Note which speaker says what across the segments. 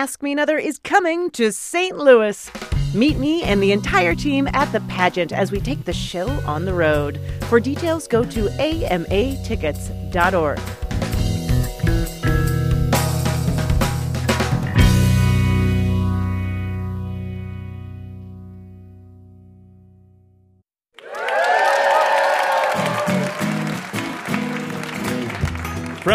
Speaker 1: Ask Me Another is coming to St. Louis. Meet me and the entire team at the pageant as we take the show on the road. For details, go to amatickets.org.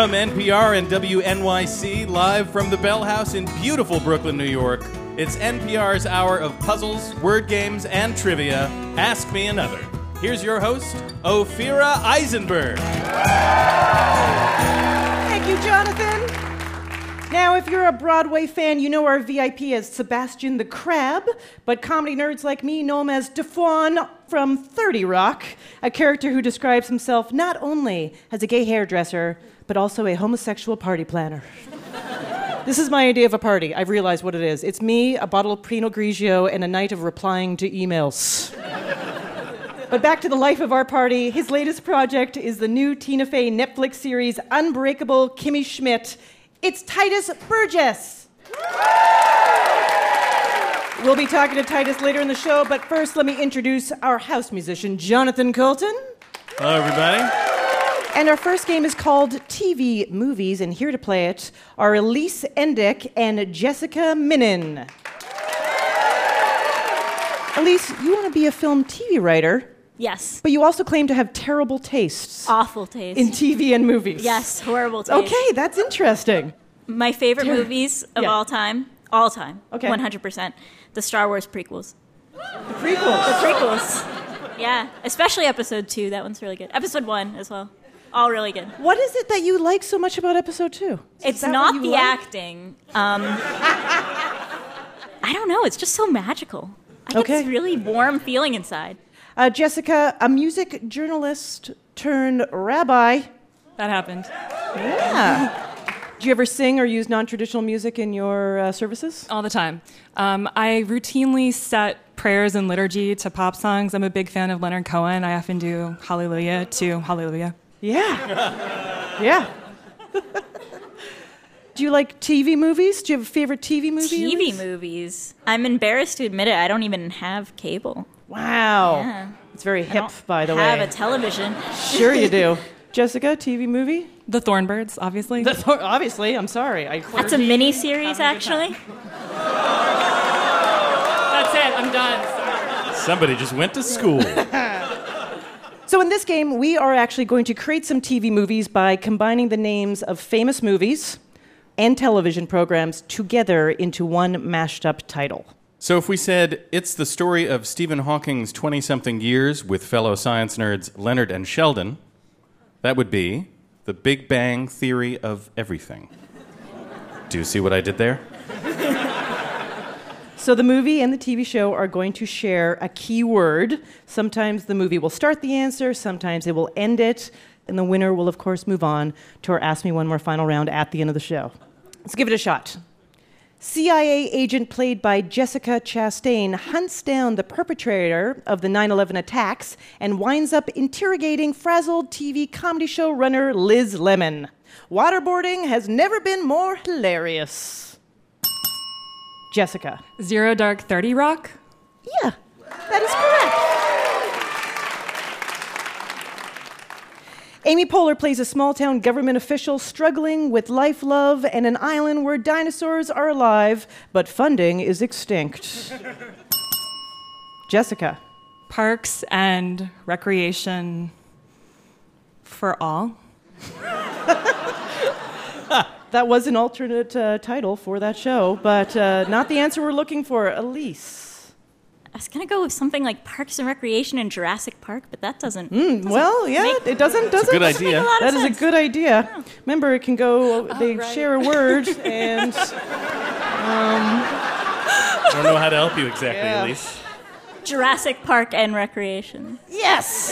Speaker 2: From NPR and WNYC, live from the Bell House in beautiful Brooklyn, New York, it's NPR's hour of puzzles, word games, and trivia. Ask Me Another. Here's your host, Ophira Eisenberg.
Speaker 1: Thank you, Jonathan. Now, if you're a Broadway fan, you know our VIP as Sebastian the Crab, but comedy nerds like me know him as D'Fwan from 30 Rock, a character who describes himself not only as a gay hairdresser, but also a homosexual party planner. this is my idea of a party. I've realized what it is. It's me, a bottle of Pinot Grigio, and a night of replying to emails. But back to the life of our party. His latest project is the new Tina Fey Netflix series, Unbreakable Kimmy Schmidt. It's Tituss Burgess. We'll be talking to Tituss later in the show, but first, let me introduce our house musician, Jonathan Coulton.
Speaker 2: Hello, everybody.
Speaker 1: And our first game is called TV Movies, and here to play it are Elise Endick and Jessica Minin. Elise, you want to be a film TV writer,
Speaker 3: Yes.
Speaker 1: but you also claim to have terrible tastes
Speaker 3: Awful taste.
Speaker 1: in TV and movies.
Speaker 3: yes, horrible taste.
Speaker 1: Okay, that's interesting.
Speaker 3: My favorite movies of
Speaker 1: Yeah.
Speaker 3: all time, all time.
Speaker 1: Okay.
Speaker 3: 100%. The Star Wars prequels.
Speaker 1: The prequel.
Speaker 3: The prequels. yeah, especially episode 2. That one's really good. Episode 1 as well. All really good.
Speaker 1: What is it that you like so much about episode two? Is
Speaker 3: It's not the
Speaker 1: like?
Speaker 3: acting. Um, I don't know. It's just so magical. I get
Speaker 1: Okay.
Speaker 3: this really warm feeling inside.
Speaker 1: Uh, Jessica, a music journalist turned rabbi.
Speaker 4: That happened.
Speaker 1: Yeah. Do you ever sing or use non traditional music in your uh, services?
Speaker 4: All the time. Um, I routinely set prayers and liturgy to pop songs. I'm a big fan of Leonard Cohen. I often do Hallelujah to Hallelujah.
Speaker 1: Yeah. Yeah. Do you like TV movies? Do you have a favorite TV movie?
Speaker 3: TV
Speaker 1: Elise?
Speaker 3: movies. I'm embarrassed to admit it. I don't even have cable.
Speaker 1: Wow.
Speaker 3: Yeah.
Speaker 1: It's very
Speaker 3: I
Speaker 1: hip,
Speaker 3: don't
Speaker 1: by the way.
Speaker 3: have a television.
Speaker 1: sure you do. Jessica, TV movie?
Speaker 4: The Thorn Birds, obviously.
Speaker 1: That's, obviously, I'm sorry. I
Speaker 3: That's a mini series, actually.
Speaker 4: That's it. I'm done.
Speaker 2: Somebody just went to school.
Speaker 1: So, in this game, we are actually going to create some TV movies by combining the names of famous movies and television programs together into one mashed up title.
Speaker 2: So, if we said it's the story of Stephen Hawking's 20 something years with fellow science nerds Leonard and Sheldon, that would be The Big Bang Theory of Everything. Do you see what I did there?
Speaker 1: So, the movie and the TV show are going to share a keyword. Sometimes the movie will start the answer, sometimes it will end it, and the winner will, of course, move on to our Ask Me One More final round at the end of the show. Let's give it a shot. CIA agent played by Jessica Chastain hunts down the perpetrator of the 9 11 attacks and winds up interrogating frazzled TV comedy show runner Liz Lemon. Waterboarding has never been more hilarious. Jessica.
Speaker 4: Zero Dark 30 Rock.
Speaker 1: Yeah, that is correct. Amy Poehler plays a small town government official struggling with life, love, and an island where dinosaurs are alive, but funding is extinct. Jessica.
Speaker 4: Parks and Recreation for All.
Speaker 1: That was an alternate uh, title for that show, but uh, not the answer we're looking for. Elise.
Speaker 3: I was gonna go with something like Parks and Recreation and Jurassic Park, but that doesn't.
Speaker 1: Mm, well, yeah,
Speaker 3: make-
Speaker 1: it doesn't. doesn't
Speaker 2: Good idea.
Speaker 3: a lot of
Speaker 1: That is a good idea. Remember, it can go. They
Speaker 3: right.
Speaker 1: share a word, and
Speaker 2: I don't know how to help you exactly,
Speaker 1: Yeah.
Speaker 2: Elise.
Speaker 3: Jurassic Park and Recreation.
Speaker 1: Yes.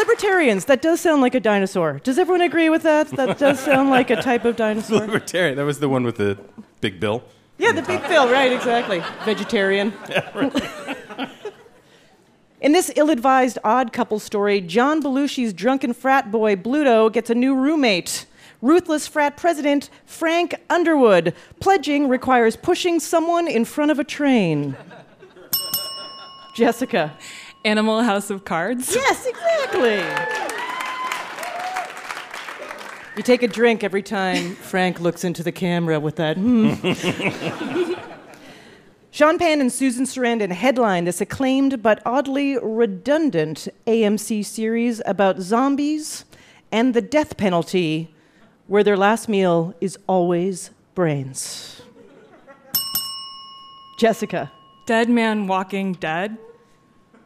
Speaker 1: Libertarians. That does sound like a dinosaur. Does everyone agree with that? That does sound like a type of dinosaur.
Speaker 2: Libertarian. That was the one with the big bill.
Speaker 1: Yeah, the big bill, right, exactly. Vegetarian. In this ill advised odd couple story, John Belushi's drunken frat boy, Bluto, gets a new roommate. Ruthless frat president Frank Underwood. Pledging requires pushing someone in front of a train. Jessica.
Speaker 4: Animal House of Cards.
Speaker 1: Yes, exactly. You take a drink every time Frank looks into the camera with that. Hmm. Sean Penn and Susan Sarandon headline this acclaimed but oddly redundant AMC series about zombies and the death penalty, where their last meal is always brains. Jessica.
Speaker 4: Dead Man Walking Dead.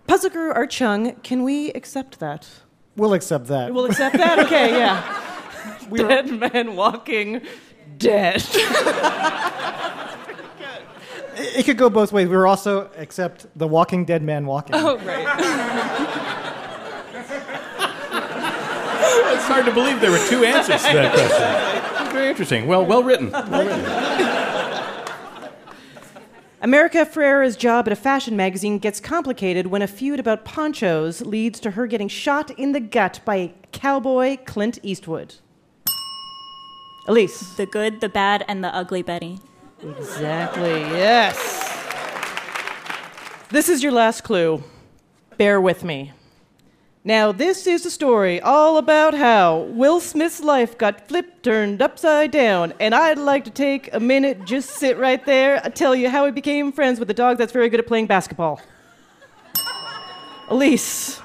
Speaker 1: Puzzle Guru Art Chung, can we accept that?
Speaker 5: We'll accept that.
Speaker 1: We'll accept that? Okay, yeah. we Dead man walking dead.
Speaker 5: It it could go both ways. We were also accept the Walking Dead man walking.
Speaker 4: Oh, right.
Speaker 2: It's hard to believe there were two answers to that question. Very interesting. Well, well written. Well written.
Speaker 1: America Ferrera's job at a fashion magazine gets complicated when a feud about ponchos leads to her getting shot in the gut by cowboy Clint Eastwood. Elise.
Speaker 3: The good, the bad, and the ugly Betty.
Speaker 1: Exactly, yes. This is your last clue. Bear with me. Now, this is a story all about how Will Smith's life got flipped, turned upside down, and I'd like to take a minute, just sit right there, and tell you how he became friends with a dog that's very good at playing basketball. Elise.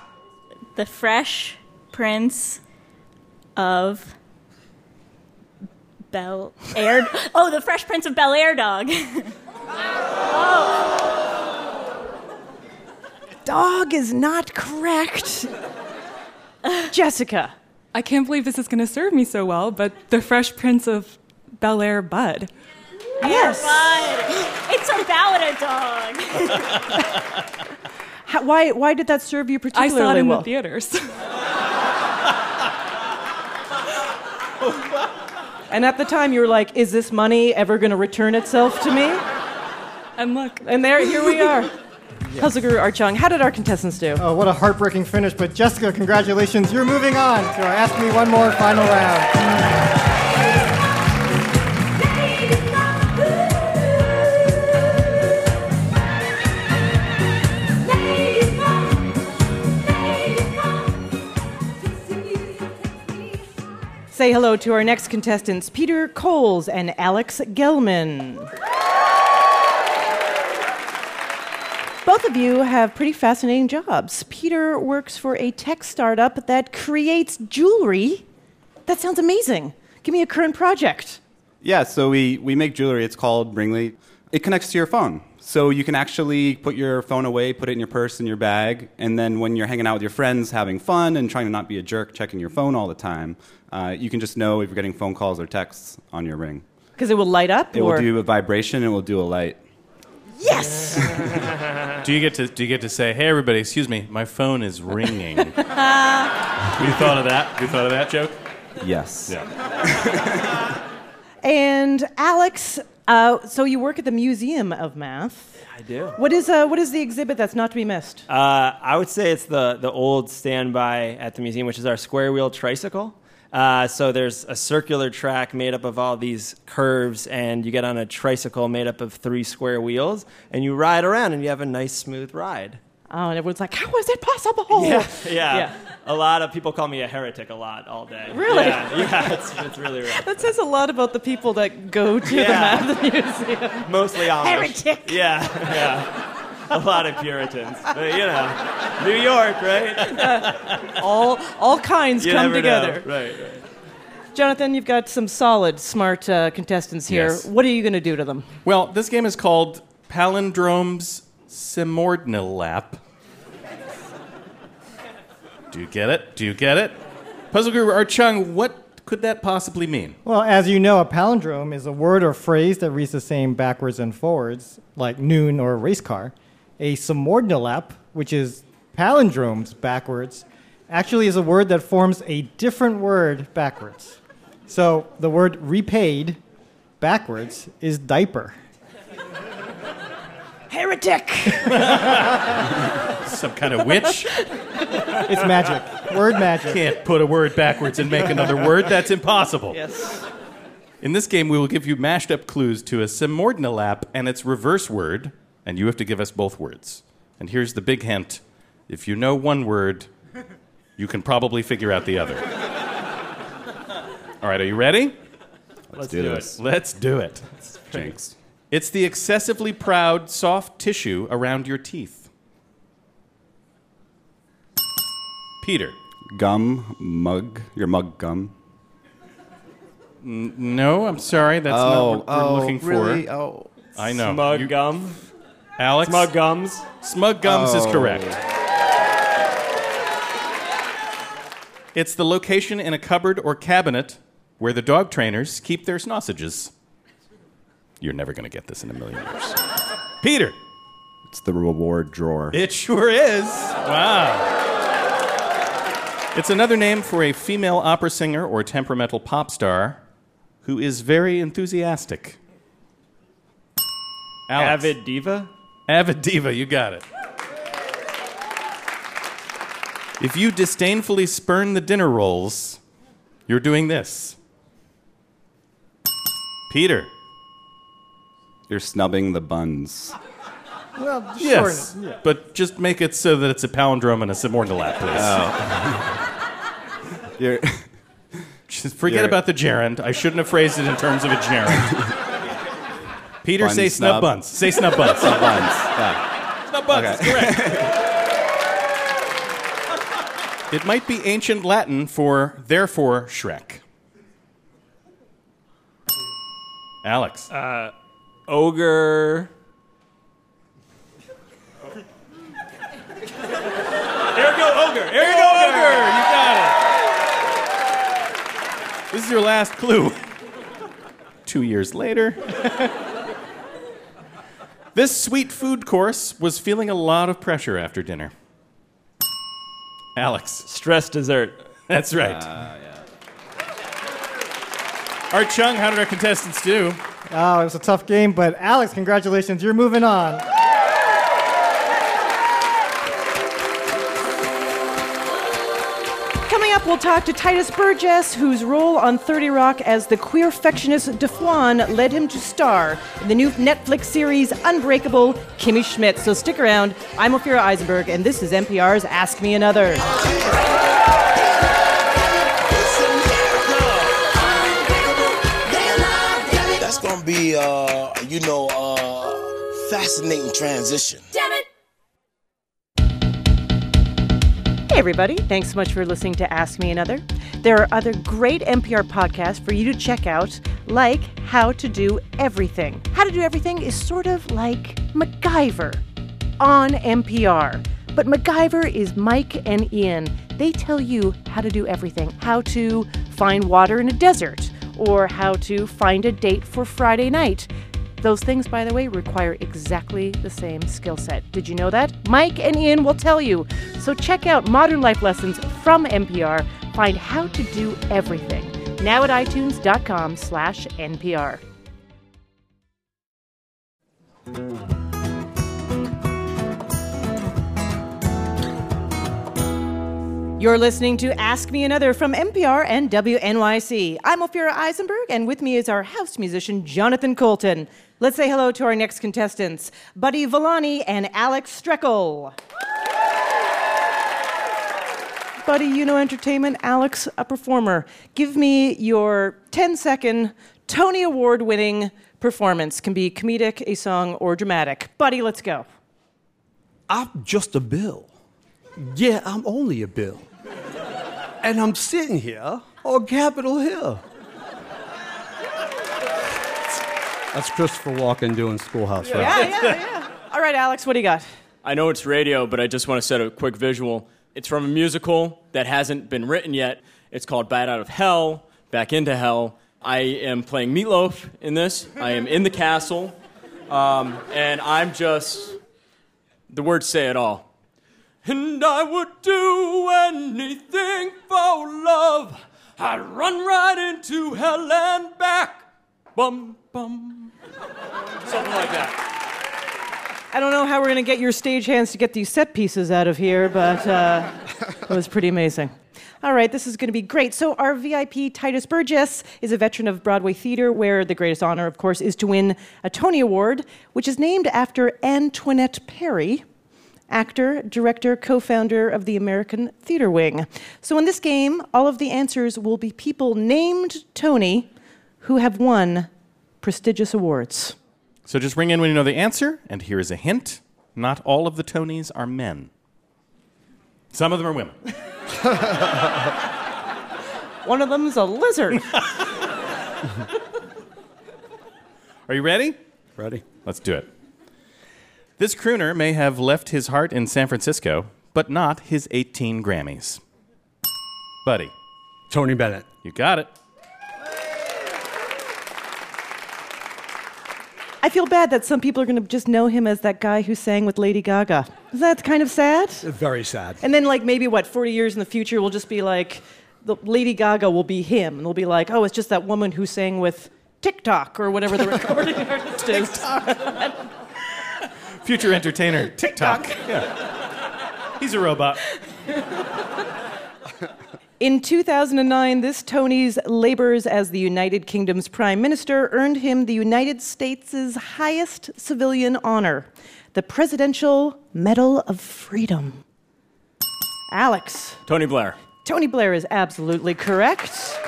Speaker 3: The Fresh Prince of Bel Air. Oh, the Fresh Prince of Bel Air dog.
Speaker 1: Oh, Dog is not correct. Jessica.
Speaker 4: I can't believe this is going to serve me so well, but the Fresh Prince of Bel Air Bud.
Speaker 1: Yes.
Speaker 3: But it's about a dog.
Speaker 1: How, why, why did that serve you particularly well?
Speaker 4: I
Speaker 1: particularly
Speaker 4: saw it in
Speaker 1: well?
Speaker 4: the theaters.
Speaker 1: And at the time, you were like, "Is this money ever going to return itself to me?"
Speaker 4: and look,
Speaker 1: And there, here we are. Puzzle Guru Art Chung. How did our contestants do?
Speaker 5: Oh, what a heartbreaking finish. But Jessica, congratulations. You're moving on to our Ask Me One More final round.
Speaker 1: Say hello to our next contestants, Peter Coles and Alex Gelman. Both of you have pretty fascinating jobs. Peter works for a tech startup that creates jewelry. That sounds amazing. Give me a current project.
Speaker 6: Yeah, so we, we make jewelry. It's called Ringly. It connects to your phone. So you can actually put your phone away, put it in your purse, in your bag, and then when you're hanging out with your friends, having fun, and trying to not be a jerk, checking your phone all the time, uh, you can just know if you're getting phone calls or texts on your ring.
Speaker 1: Because it will light up?
Speaker 6: It
Speaker 1: or?
Speaker 6: will do a vibration, it will do a light.
Speaker 1: Yes!
Speaker 2: Do you get to do you get to say, "Hey, everybody, excuse me, my phone is ringing"? you thought of that? You thought of that joke?
Speaker 6: Yes.
Speaker 2: Yeah.
Speaker 1: and Alex, uh, so you work at the Museum of Math.
Speaker 7: I do.
Speaker 1: What is, uh, what is the exhibit that's not to be missed?
Speaker 7: Uh, I would say it's the, the old standby at the museum, which is our square wheel tricycle. Uh, so there's a circular track made up of all these curves, and you get on a tricycle made up of three square wheels, and you ride around, and you have a nice smooth ride.
Speaker 1: Oh, and everyone's like, how is it possible?
Speaker 7: Yeah, yeah.
Speaker 1: Yeah.
Speaker 7: A lot of people call me a heretic a lot all day.
Speaker 1: Really?
Speaker 7: Yeah, yeah it's, it's really rough.
Speaker 1: That says a lot about the people that go to
Speaker 7: Yeah.
Speaker 1: the Math Museum.
Speaker 7: Mostly Amish.
Speaker 1: Heretic.
Speaker 7: Yeah, yeah. A lot of Puritans. But, you know, New York, right?
Speaker 1: all, all kinds
Speaker 7: You
Speaker 1: come
Speaker 7: never know.
Speaker 1: together.
Speaker 7: Right, right.
Speaker 1: Jonathan, you've got some solid, smart uh, contestants here.
Speaker 2: Yes.
Speaker 1: What are you going to do to them?
Speaker 2: Well, this game is called Palindrome's Semordnilap. Do you get it? Do you get it? Puzzle Guru Art Chung, what could that possibly mean?
Speaker 5: Well, as you know, a palindrome is a word or phrase that reads the same backwards and forwards, like noon or race car. A semordnilap, which is palindromes backwards, actually is a word that forms a different word backwards. So the word repaid backwards is diaper.
Speaker 1: Heretic!
Speaker 2: Some kind of witch?
Speaker 5: It's magic. Word magic.
Speaker 2: Can't put a word backwards and make another word. That's impossible.
Speaker 1: Yes.
Speaker 2: In this game, we will give you mashed up clues to a Semordnilap and its reverse word, and you have to give us both words. And here's the big hint if you know one word, you can probably figure out the other. All right, are you ready?
Speaker 7: Let's
Speaker 6: do
Speaker 7: do
Speaker 6: this.
Speaker 7: it.
Speaker 2: Let's do it.
Speaker 6: Jinx.
Speaker 2: It's the excessively proud, soft tissue around your teeth. Peter.
Speaker 6: Gum, mug, your mug gum.
Speaker 2: No, I'm sorry. That's not oh, what we're looking oh, for.
Speaker 6: Oh,
Speaker 2: I know.
Speaker 7: Smug
Speaker 2: You-
Speaker 7: gum.
Speaker 2: Alex.
Speaker 7: Smug gums.
Speaker 2: Smug gums is
Speaker 6: Oh.
Speaker 2: correct. It's the location in a cupboard or cabinet where the dog trainers keep their sausages. You're never going to get this in a million years. Peter.
Speaker 6: it's the reward drawer.
Speaker 2: It sure is. Wow. It's another name for a female opera singer or temperamental pop star who is very enthusiastic. Alex.
Speaker 7: Avid diva.
Speaker 2: Avid diva, you got it. If you disdainfully spurn the dinner rolls, you're doing this. Peter.
Speaker 6: You're snubbing the buns.
Speaker 5: Well,
Speaker 2: Yes.
Speaker 5: sure.
Speaker 2: But just make it so that it's a palindrome and a subordinate, please. Oh.
Speaker 6: You're
Speaker 2: Just forget
Speaker 6: You're-
Speaker 2: about the gerund. I shouldn't have phrased it in terms of a gerund. Peter,
Speaker 6: Bun
Speaker 2: say snub
Speaker 6: snub.
Speaker 2: buns. Say snub buns.
Speaker 6: buns. Yeah.
Speaker 2: snub buns
Speaker 6: Okay.
Speaker 2: is correct. it might be ancient Latin for therefore Shrek. Alex.
Speaker 7: Uh, ogre. There you go ogre.
Speaker 2: There you go, ogre. You got it. This is your last clue. Two years later. this sweet food course was feeling a lot of pressure after dinner. Alex.
Speaker 7: Stress dessert.
Speaker 2: That's right. Ah, Art Chung, how did our contestants do?
Speaker 5: Oh, it was a tough game, but Alex, congratulations. You're moving on.
Speaker 1: We'll talk to Tituss Burgess, whose role on 30 Rock as the queer fectionist D'Fwan led him to star in the new Netflix series Unbreakable Kimmy Schmidt. So stick around. I'm Ophira Eisenberg, and this is NPR's Ask Me Another.
Speaker 8: That's gonna be, uh, you know, uh, fascinating transition.
Speaker 1: Hey, everybody. Thanks so much for listening to Ask Me Another. There are other great NPR podcasts for you to check out, like How to Do Everything. How to Do Everything is sort of like MacGyver on NPR. But MacGyver is Mike and Ian. They tell you how to do everything how to find water in a desert, or how to find a date for Friday night. Those things, by the way, require exactly the same skill set. Did you know that? Mike and Ian will tell you. So check out Modern Life Lessons from NPR. Find how to do everything. Now at itunes.com slash NPR. You're listening to Ask Me Another from NPR and WNYC. I'm Ophira Eisenberg, and with me is our house musician, Jonathan Coulton. Let's say hello to our next contestants, Buddy Villani and Alex Streckel. Buddy, you know entertainment. Alex, a performer. Give me your 10 second Tony Award winning performance. Can be comedic, a song, or dramatic. Buddy, let's go.
Speaker 9: I'm just a bill. Yeah, I'm only a bill. And I'm sitting here on Capitol Hill. That's Christopher Walken doing Schoolhouse Rock.
Speaker 1: Yeah, yeah, yeah. All right, Alex, what do you got?
Speaker 10: I know it's radio, but I just want to set a quick visual. It's from a musical that hasn't been written yet. It's called Bat Out of Hell, Back into Hell. I am playing Meatloaf in this. I am in the castle, um, and I'm just. The words say it all. And I would do anything for love. I'd run right into hell and back. Bum, bum. Something like that.
Speaker 1: I don't know how we're going to get your stage hands to get these set pieces out of here, but uh, it was pretty amazing. All right, this is going to be great. So, our VIP, Tituss Burgess, is a veteran of Broadway theater, where the greatest honor, of course, is to win a Tony Award, which is named after Antoinette Perry, actor, director, co founder of the American Theater Wing. So, in this game, all of the answers will be people named Tony who have won prestigious awards.
Speaker 2: So just ring in when you know the answer, and here is a hint not all of the Tonys are men. Some of them are women.
Speaker 1: One of them's a lizard.
Speaker 2: Are you ready?
Speaker 6: Ready.
Speaker 2: Let's do it. This crooner may have left his heart in San Francisco, but not his 18 Grammys. Buddy,
Speaker 9: Tony Bennett.
Speaker 2: you got it.
Speaker 1: I feel bad that some people are going to just know him as that guy who sang with Lady Gaga. Is that kind of sad?
Speaker 9: Very sad.
Speaker 1: And then, like, maybe what, 40 years in the future, we'll just be like, the Lady Gaga will be him. And they'll be like, oh, it's just that woman who sang with TikTok or whatever the recording artist is.
Speaker 2: Future entertainer, TikTok. Yeah. He's a robot.
Speaker 1: In 2009, this Tony's labors as the United Kingdom's prime minister earned him the United States' highest civilian honor, the Presidential Medal of Freedom. Alex.
Speaker 10: Tony Blair.
Speaker 1: Tony Blair is absolutely correct.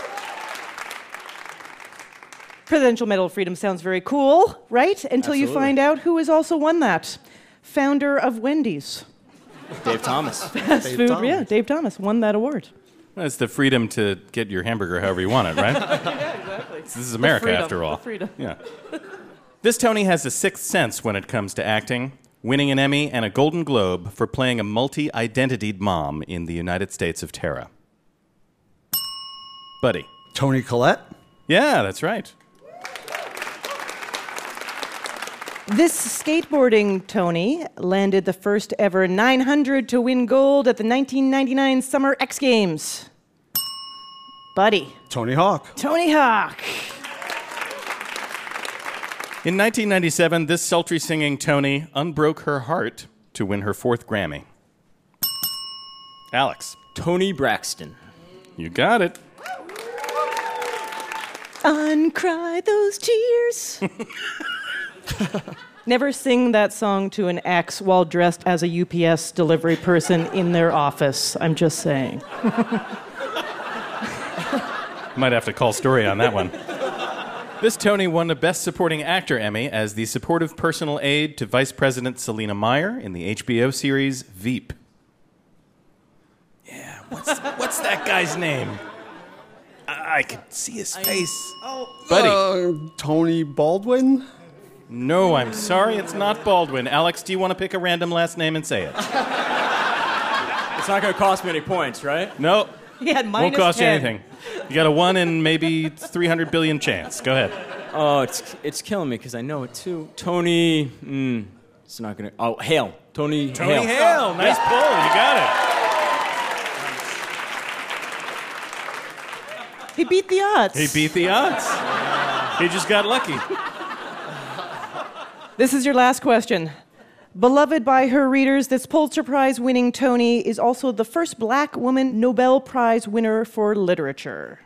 Speaker 1: Presidential Medal of Freedom sounds very cool, right? Until you find out who has also won that. Founder of Wendy's.
Speaker 10: Dave Thomas.
Speaker 1: Fast food,
Speaker 9: Thomas.
Speaker 1: yeah, Dave Thomas won that award.
Speaker 2: It's the freedom to get your hamburger however you want it, right? yeah, exactly. This is America,
Speaker 1: freedom,
Speaker 2: after all.
Speaker 1: the freedom.
Speaker 2: Yeah. This Tony has a sixth sense when it comes to acting, winning an Emmy and a Golden Globe for playing a multi identitied mom in the United States of Tara. Buddy.
Speaker 9: Toni Collette.
Speaker 2: Yeah, that's right.
Speaker 1: This skateboarding Tony landed the first ever 900 to win gold at the 1999 Summer X Games. Buddy.
Speaker 9: Tony Hawk.
Speaker 1: Tony Hawk.
Speaker 2: In 1997, this sultry singing Tony unbroke her heart to win her fourth Grammy. Alex.
Speaker 10: Toni Braxton.
Speaker 2: You got it.
Speaker 1: Uncry those tears. Never sing that song to an ex while dressed as a UPS delivery person in their office. I'm just saying.
Speaker 2: Might have to call story on that one. This Tony won a Best Supporting Actor Emmy as the supportive personal aide to Vice President Selina Meyer in the HBO series Veep. Yeah, what's, what's that guy's name? I, I can see his face. Buddy.
Speaker 9: Uh, Tony Baldwin.
Speaker 2: No, I'm sorry, it's not Baldwin. Alex, do you want to pick a random last name and say it?
Speaker 10: It's not going to cost me any points, right?
Speaker 2: No,
Speaker 1: He had
Speaker 2: won't cost
Speaker 1: 10.
Speaker 2: you anything. You got a one in maybe 300 billion chance. Go ahead.
Speaker 10: Oh, it's it's killing me because I know it too. Tony. Mm, it's not going to. Oh, Hale. Tony.
Speaker 2: Tony
Speaker 10: Hale.
Speaker 2: Hale, nice pull. You got it.
Speaker 1: He beat the odds.
Speaker 2: He beat the odds. He just got lucky.
Speaker 1: This is your last question. Beloved by her readers, this Pulitzer Prize winning Tony is also the first black woman Nobel Prize winner for literature.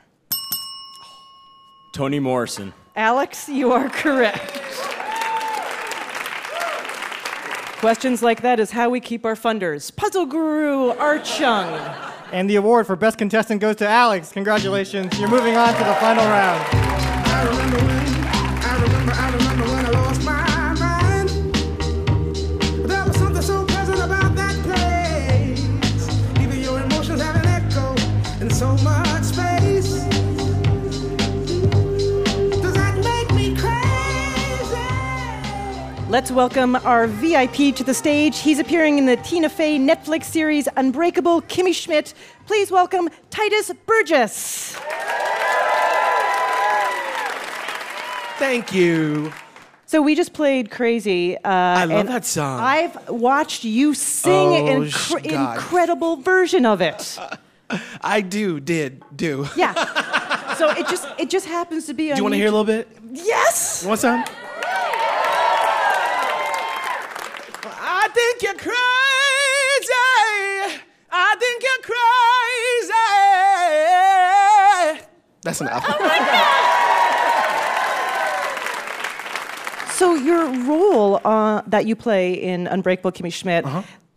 Speaker 10: Toni Morrison.
Speaker 1: Alex, you are correct. Questions like that is how we keep our funders. Puzzle guru Art Chung.
Speaker 5: And the award for best contestant goes to Alex. Congratulations. You're moving on to the final round.
Speaker 1: Let's welcome our VIP to the stage. He's appearing in the Tina Fey Netflix series Unbreakable Kimmy Schmidt. Please welcome Tituss Burgess.
Speaker 11: Thank you.
Speaker 1: So we just played Crazy. Uh, I
Speaker 11: love that song.
Speaker 1: I've watched you sing
Speaker 11: Oh,
Speaker 1: an incredible version of it.
Speaker 11: I do, did, do.
Speaker 1: Yeah. so it just it just happens to be.
Speaker 11: Do you want to hear a little bit?
Speaker 1: Yes.
Speaker 11: You want some? Fast enough.
Speaker 1: So your role uh, that you play in Unbreakable Kimmy Schmidt,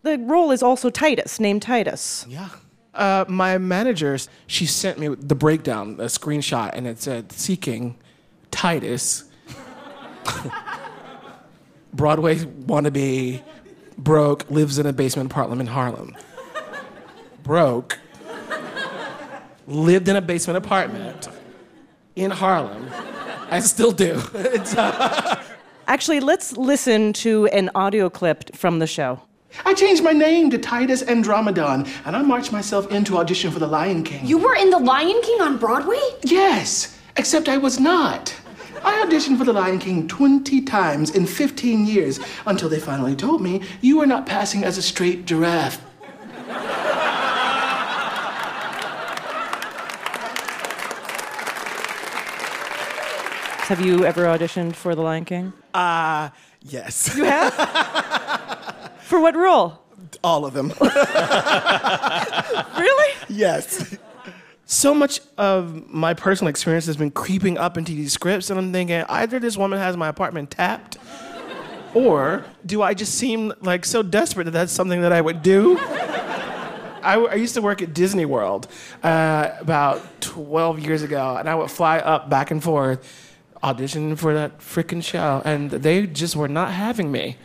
Speaker 1: the role is also Titus, named Titus.
Speaker 11: Yeah. Uh, my manager, she sent me the breakdown, a screenshot, and it said, "Seeking Titus, Broadway wannabe, broke, lives in a basement apartment in Harlem. Broke, lived in a basement apartment in Harlem. I still do. It's, uh,
Speaker 1: Actually, let's listen to an audio clip from the show.
Speaker 11: I changed my name to Titus Andromedon, and I marched myself in to audition for The Lion King.
Speaker 12: You were in The Lion King on Broadway?
Speaker 11: Yes, except I was not. I auditioned for The Lion King 20 times in 15 years until they finally told me you are not passing as a straight giraffe.
Speaker 1: Have you ever auditioned for The Lion King?
Speaker 11: Uh, yes.
Speaker 1: You have? for what role?
Speaker 11: All of them.
Speaker 1: really?
Speaker 11: Yes. So much of my personal experience has been creeping up into these scripts, and I'm thinking either this woman has my apartment tapped, or do I just seem like so desperate that that's something that I would do? I, I used to work at Disney World uh, about 12 years ago, and I would fly up back and forth, audition for that freaking show, and they just were not having me.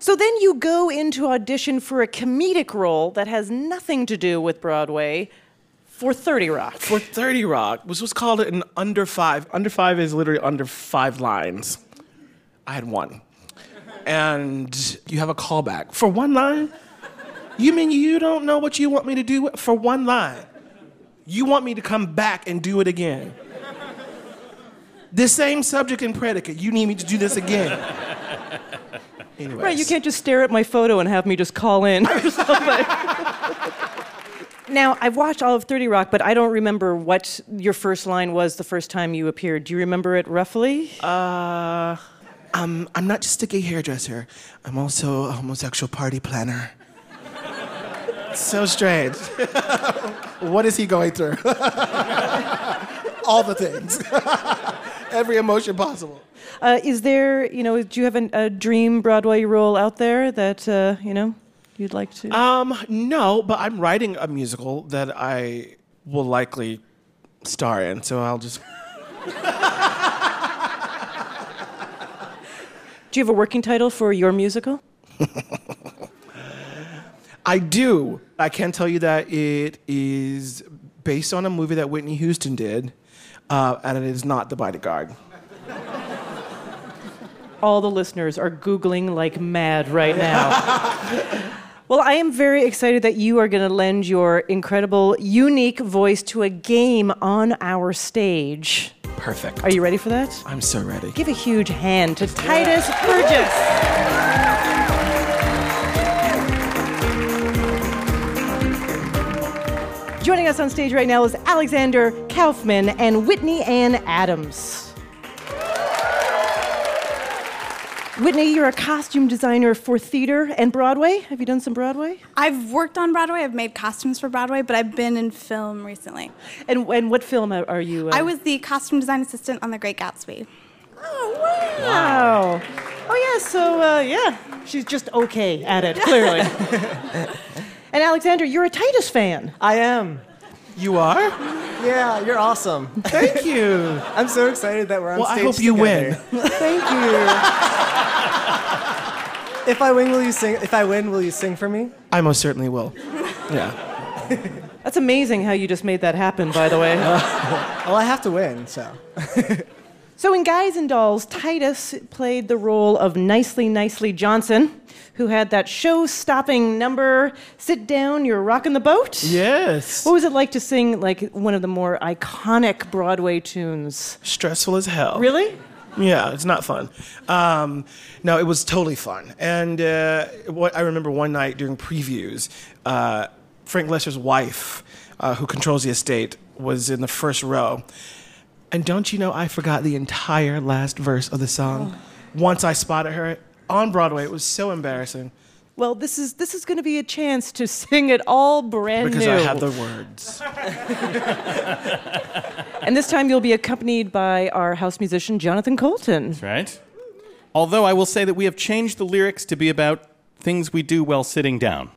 Speaker 1: So then you go into audition for a comedic role that has nothing to do with Broadway for 30 Rock.
Speaker 11: For 30 Rock, which was what's called an under five. Under five is literally under five lines. I had one. And you have a callback. For one line? You mean you don't know what you want me to do for one line? You want me to come back and do it again? The same subject and predicate. You need me to do this again. Anyways.
Speaker 1: Right, you can't just stare at my photo and have me just call in. or something. now, I've watched all of 30 Rock, but I don't remember what your first line was the first time you appeared. Do you remember it roughly?
Speaker 11: Uh, um, I'm not just a gay hairdresser. I'm also a homosexual party planner. so strange. what is he going through? All the things. Every emotion possible.
Speaker 1: Uh, is there, you know, do you have an, a dream Broadway role out there that, uh, you know, you'd like to?
Speaker 11: Um, no, but I'm writing a musical that I will likely star in, so I'll just.
Speaker 1: do you have a working title for your musical?
Speaker 11: I do. I can tell you that it is based on a movie that Whitney Houston did, uh, and it is not The Bodyguard.
Speaker 1: All the listeners are Googling like mad right now. well, I am very excited that you are going to lend your incredible, unique voice to a game on our stage.
Speaker 11: Perfect.
Speaker 1: Are you ready for that?
Speaker 11: I'm so ready.
Speaker 1: Give a huge hand to Tituss Burgess. Us on stage right now is Alexander Kaufman and Whitney Ann Adams. Whitney, you're a costume designer for theater and Broadway. Have you done some Broadway?
Speaker 13: I've worked on Broadway. I've made costumes for Broadway, but I've been in film recently.
Speaker 1: And, and what film are you? Uh...
Speaker 13: I was the costume design assistant on The Great Gatsby.
Speaker 1: Oh, wow. Oh, yeah, so, uh, yeah, she's just okay at it, clearly. and Alexander, you're a Tituss fan.
Speaker 14: I am.
Speaker 11: You are?
Speaker 14: Yeah, you're awesome.
Speaker 11: Thank you.
Speaker 14: I'm so excited that we're on
Speaker 11: well,
Speaker 14: stage Well,
Speaker 11: I hope you
Speaker 14: together.
Speaker 11: win.
Speaker 14: Thank you. if I win, will you sing? If I win, will you sing for me?
Speaker 11: I most certainly will. Yeah.
Speaker 1: That's amazing how you just made that happen, by the way.
Speaker 14: well, I have to win, so.
Speaker 1: so in Guys and Dolls, Tituss played the role of Nicely Nicely Johnson, who had that show-stopping number, "Sit Down, You're Rocking the Boat."
Speaker 11: Yes.
Speaker 1: What was it like to sing like one of the more iconic Broadway tunes?
Speaker 11: Stressful as hell.
Speaker 1: Really?
Speaker 11: Yeah, it's not fun. Um, no, it was totally fun. And uh, what I remember one night during previews, uh, Frank Loesser's wife, uh, who controls the estate, was in the first row. And don't you know, I forgot the entire last verse of the song. Once I spotted her on Broadway, it was so embarrassing.
Speaker 1: Well, this is this is going to be a chance to sing it all brand
Speaker 11: Because
Speaker 1: new.
Speaker 11: I have the words.
Speaker 1: and this time you'll be accompanied by our house musician Jonathan Coulton.
Speaker 2: That's right. Although I will say that we have changed the lyrics to be about things we do while sitting down.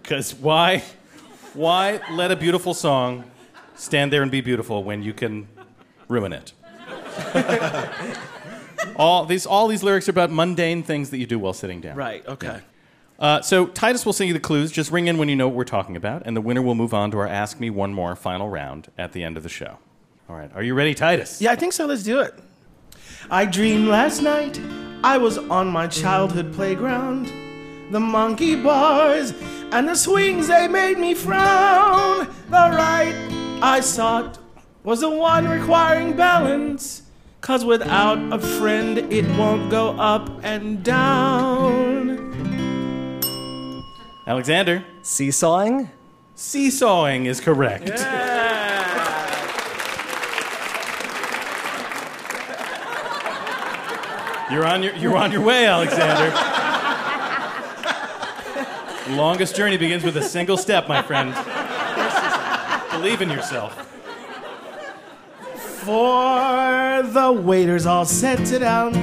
Speaker 2: Because why, why let a beautiful song stand there and be beautiful when you can ruin it? all these, all these lyrics are about mundane things that you do while sitting down.
Speaker 11: Right, okay.
Speaker 2: Uh, so Tituss will sing you the clues. Just ring in when you know what we're talking about, and the winner will move on to our Ask Me One More final round at the end of the show. All right, are you ready, Tituss?
Speaker 11: Yeah, I think so. Let's do it. I dreamed last night I was on my childhood playground. The monkey bars and the swings, they made me frown. The right I sought was the one requiring balance. Cause without a friend, it won't go up and down.
Speaker 2: Alexander.
Speaker 14: Seesawing?
Speaker 2: Seesawing is correct. You're on your, you're on your way, Alexander. Longest journey begins with a single step, my friend. Believe in yourself.
Speaker 11: For the waiters all said, sit down,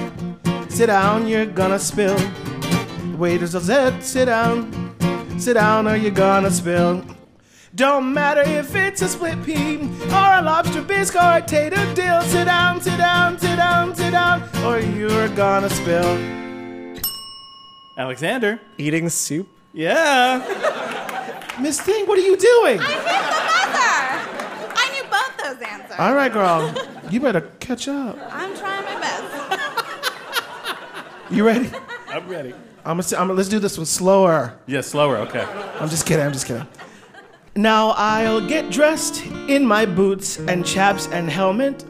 Speaker 11: sit down, you're gonna spill. The Waiters all said, sit down, sit down, or you're gonna spill. Don't matter if it's a split pea or a lobster bisque or a tater dill. Sit down, sit down, sit down, sit down, or you're gonna spill.
Speaker 2: Alexander.
Speaker 14: Eating soup?
Speaker 2: Yeah.
Speaker 11: Miss Thing, what are you doing?
Speaker 15: I knew both those answers.
Speaker 11: All right, girl, you better catch up.
Speaker 15: I'm trying my best.
Speaker 11: You ready?
Speaker 2: I'm ready.
Speaker 11: I'm gonna, I'm gonna let's do this one slower.
Speaker 2: Yeah, slower, okay.
Speaker 11: I'm just kidding, I'm just kidding. Now I'll get dressed in my boots and chaps and helmet.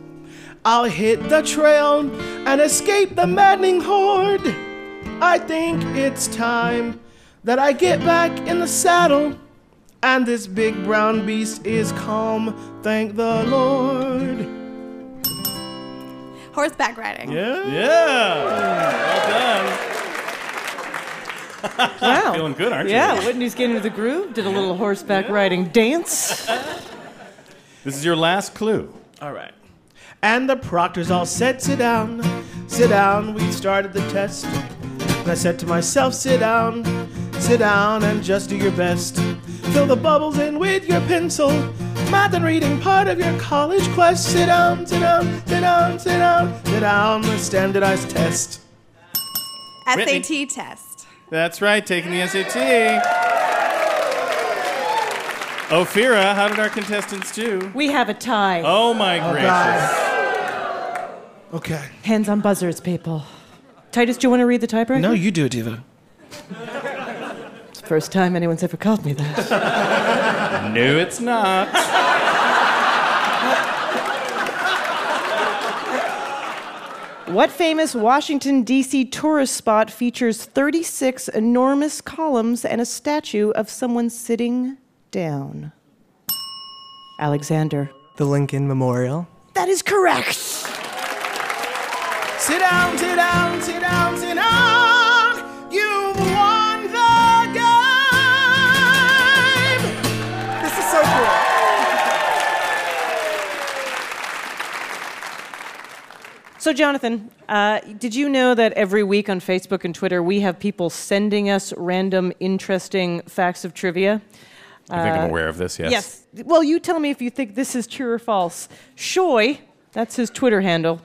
Speaker 11: I'll hit the trail and escape the maddening horde. I think it's time that I get back in the saddle. And this big brown beast is calm, thank the Lord.
Speaker 13: Horseback riding.
Speaker 11: Yeah.
Speaker 2: Yeah. Well done.
Speaker 1: Wow.
Speaker 2: Feeling good, aren't you?
Speaker 1: Yeah, Whitney's getting into the groove. Did a little horseback riding dance.
Speaker 2: This is your last clue.
Speaker 11: All right. And the proctors all said, sit down, sit down. We started the test. And I said to myself, sit down, sit down, and just do your best. Fill the bubbles in with your pencil. Math and reading part of your college quest. Sit down, sit down, sit down, sit down, sit down. The standardized test.
Speaker 2: Brittany.
Speaker 13: SAT test.
Speaker 2: That's right, taking the SAT. Ophira, how did our contestants do?
Speaker 1: We have a tie.
Speaker 2: Oh my oh, gracious.
Speaker 11: Okay.
Speaker 1: Hands on buzzers, people. Tituss, do you want to read the tiebreaker?
Speaker 11: No, you do it, Diva.
Speaker 1: It's the first time anyone's ever called me that.
Speaker 2: No, it's not.
Speaker 1: What famous Washington, D.C. tourist spot features 36 enormous columns and a statue of someone sitting down? Alexander.
Speaker 14: The Lincoln Memorial.
Speaker 1: That is correct.
Speaker 11: Sit down, sit down, sit down, sit down. You've
Speaker 14: So,
Speaker 1: Jonathan, uh, did you know that every week on Facebook and Twitter we have people sending us random, interesting facts of trivia?
Speaker 2: I think I'm
Speaker 1: Uh,
Speaker 2: aware of this, yes.
Speaker 1: Yes. Well, you tell me if you think this is true or false. Shoy, that's his Twitter handle.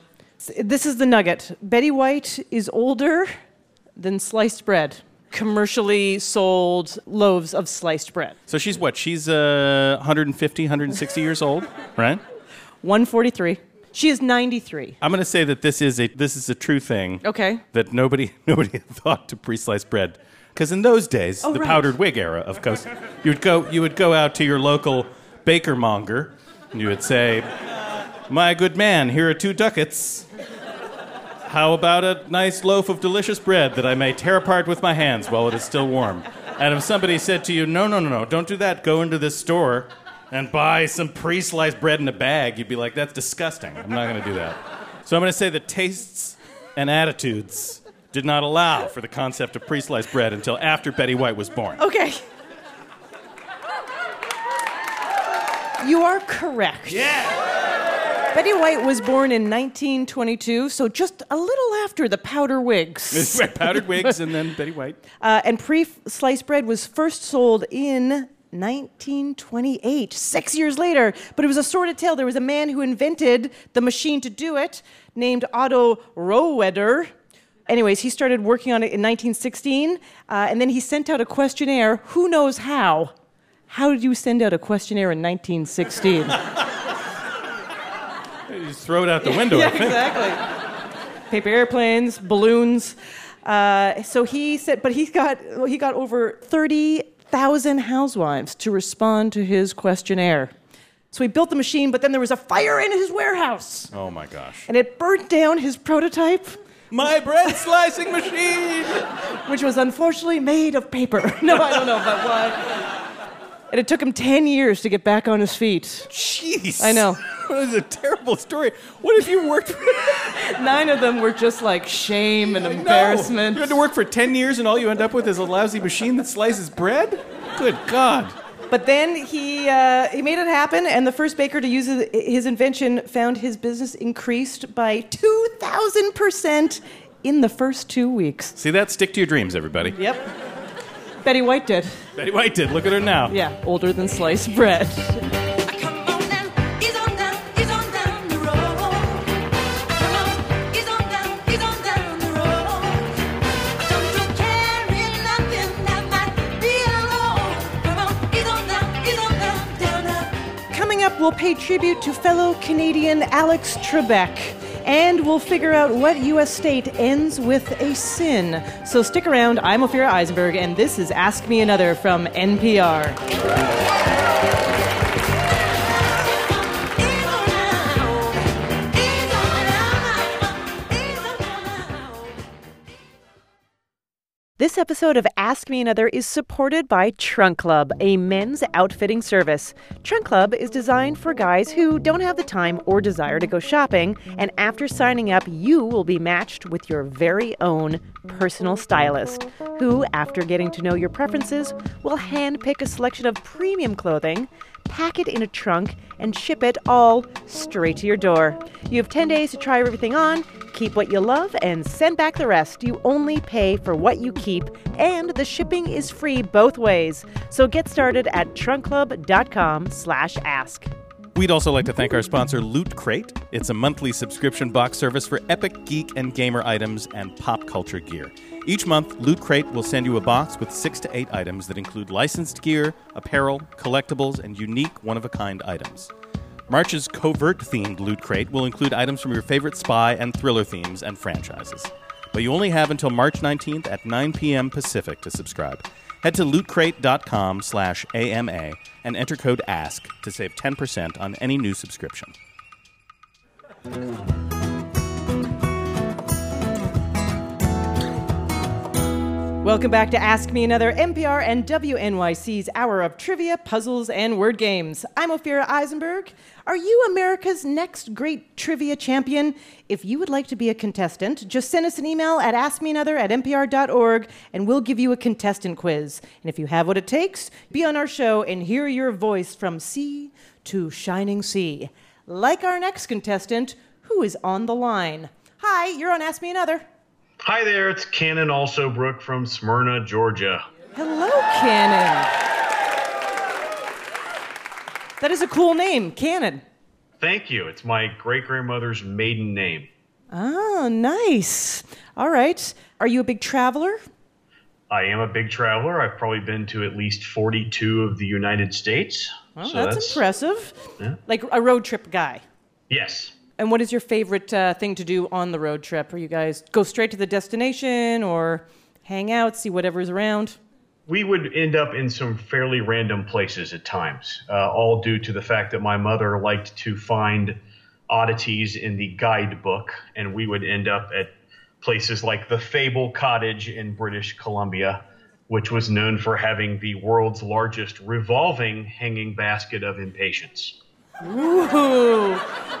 Speaker 1: This is the nugget. Betty White is older than sliced bread. Commercially sold loaves of sliced bread.
Speaker 2: So she's what? She's uh, 150, 160 years old, right?
Speaker 1: 143. She is 93.
Speaker 2: I'm going to say that this is a this is a true thing.
Speaker 1: Okay.
Speaker 2: That nobody nobody thought to pre-slice bread, because in those days,
Speaker 1: Oh,
Speaker 2: the
Speaker 1: right.
Speaker 2: powdered wig era, of course, you would go you would go out to your local baker monger, and you would say, "My good man, here are two ducats. How about a nice loaf of delicious bread that I may tear apart with my hands while it is still warm?" And if somebody said to you, "No, no, no, no, don't do that. Go into this store." And buy some pre-sliced bread in a bag, you'd be like, "That's disgusting. I'm not going to do that." So I'm going to say the tastes and attitudes did not allow for the concept of pre sliced bread until after Betty White was born.
Speaker 1: Okay. You are correct.
Speaker 2: Yeah.
Speaker 1: Betty White was born in 1922, so just a little after the powder wigs.
Speaker 2: Powdered wigs and then Betty White.
Speaker 1: Uh, and pre sliced bread was first sold in 1928, six years later. But it was a sordid tale. There was a man who invented the machine to do it named Otto Rohwedder. Anyways, he started working on it in 1916, uh, and then he sent out a questionnaire. Who knows how? How did you send out a questionnaire in 1916?
Speaker 2: You just throw it out the window,
Speaker 1: yeah,
Speaker 2: I think.
Speaker 1: exactly. Paper airplanes, balloons. Uh, so he said, but he got he got over thirty thousand housewives to respond to his questionnaire. So he built the machine, but then there was a fire in his warehouse,
Speaker 2: Oh my gosh.
Speaker 1: and it burnt down his prototype.
Speaker 2: My bread slicing machine,
Speaker 1: which was unfortunately made of paper. no, I don't know, but why? And it took him ten years to get back on his feet.
Speaker 2: Jeez.
Speaker 1: I know.
Speaker 2: That is a terrible story. What if you worked for
Speaker 1: Nine of them were just like shame and embarrassment.
Speaker 2: You had to work for 10 years and all you end up with is a lousy machine that slices bread? Good God.
Speaker 1: But then he uh, he made it happen, and the first baker to use his- his invention found his business increased by two thousand percent in the first two weeks.
Speaker 2: See that? Stick to your dreams, everybody.
Speaker 1: Yep. Betty White did.
Speaker 2: Betty White did. Look at her now.
Speaker 1: Yeah, older than sliced bread. Coming up, we'll pay tribute to fellow Canadian Alex Trebek. And we'll figure out what U.S. state ends with a sin. So stick around. I'm Ophira Eisenberg, and this is Ask Me Another from NPR. This episode of Ask Me Another is supported by Trunk Club, a men's outfitting service. Trunk Club is designed for guys who don't have the time or desire to go shopping, and after signing up, you will be matched with your very own personal stylist, who, after getting to know your preferences, will handpick a selection of premium clothing, pack it in a trunk, and ship it all straight to your door. You have 10 days to try everything on, keep what you love, and send back the rest. You only pay for what you keep, and the shipping is free both ways. So get started at trunkclub.com slash ask.
Speaker 2: We'd also like to thank our sponsor, Loot Crate. It's a monthly subscription box service for epic geek and gamer items and pop culture gear. Each month, Loot Crate will send you a box with six to eight items that include licensed gear, apparel, collectibles, and unique one of a kind items. March's covert themed Loot Crate will include items from your favorite spy and thriller themes and franchises. But you only have until March 19th at 9 p.m. Pacific to subscribe. Head to lootcrate.com slash AMA and enter code ASK to save 10% on any new subscription.
Speaker 1: Welcome back to Ask Me Another, NPR and WNYC's hour of trivia, puzzles, and word games. I'm Ophira Eisenberg. Are you America's next great trivia champion? If you would like to be a contestant, just send us an email at askmeanother at npr.org and we'll give you a contestant quiz. And if you have what it takes, be on our show and hear your voice from sea to shining sea. Like our next contestant, who is on the line. Hi, you're on Ask Me Another.
Speaker 16: Hi there, it's Cannon Alsobrook from Smyrna, Georgia.
Speaker 1: Hello, Cannon. That is a cool name, Cannon.
Speaker 16: Thank you. It's my great grandmother's maiden name.
Speaker 1: Oh, nice. All right. Are you a big traveler?
Speaker 16: I am a big traveler. I've probably been to at least 42 of the United States.
Speaker 1: Well,
Speaker 16: So
Speaker 1: that's, impressive.
Speaker 16: Yeah.
Speaker 1: Like a road trip guy.
Speaker 16: Yes.
Speaker 1: And what is your favorite uh, thing to do on the road trip? Are you guys go straight to the destination or hang out, see whatever's around?
Speaker 16: We would end up in some fairly random places at times, uh, all due to the fact that my mother liked to find oddities in the guidebook, and we would end up at places like the Fable Cottage in British Columbia, which was known for having the world's largest revolving hanging basket of impatiens.
Speaker 1: Ooh,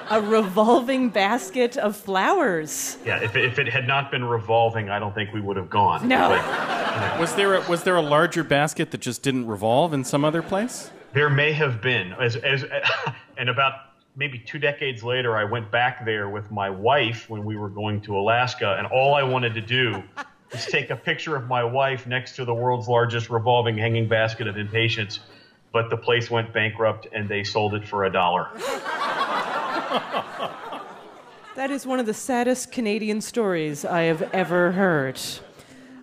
Speaker 1: a revolving basket of flowers.
Speaker 16: Yeah, if it, if it had not been revolving, I don't think we would have gone.
Speaker 1: No.
Speaker 16: But
Speaker 2: Was there a, was there a larger basket that just didn't revolve in some other place?
Speaker 16: there may have been. As, as, and about maybe two decades later, I went back there with my wife when we were going to Alaska, and all I wanted to do was take a picture of my wife next to the world's largest revolving hanging basket of impatiens. But the place went bankrupt, and they sold it for a dollar.
Speaker 1: That is one of the saddest Canadian stories I have ever heard.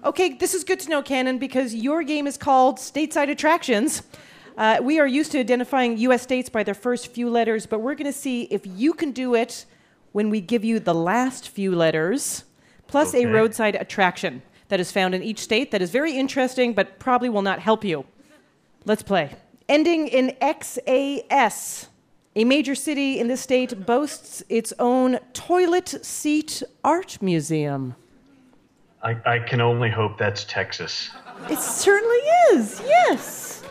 Speaker 1: Okay, this is good to know, Cannon, because your game is called Stateside Attractions. Uh, we are used to identifying U.S. states by their first few letters, but we're going to see if you can do it when we give you the last few letters, plus a roadside attraction that is found in each state that is very interesting, but probably will not help you. Let's play. Ending in XAS. A major city in the state boasts its own toilet seat art museum.
Speaker 16: I, I can only hope that's Texas.
Speaker 1: It certainly is, yes.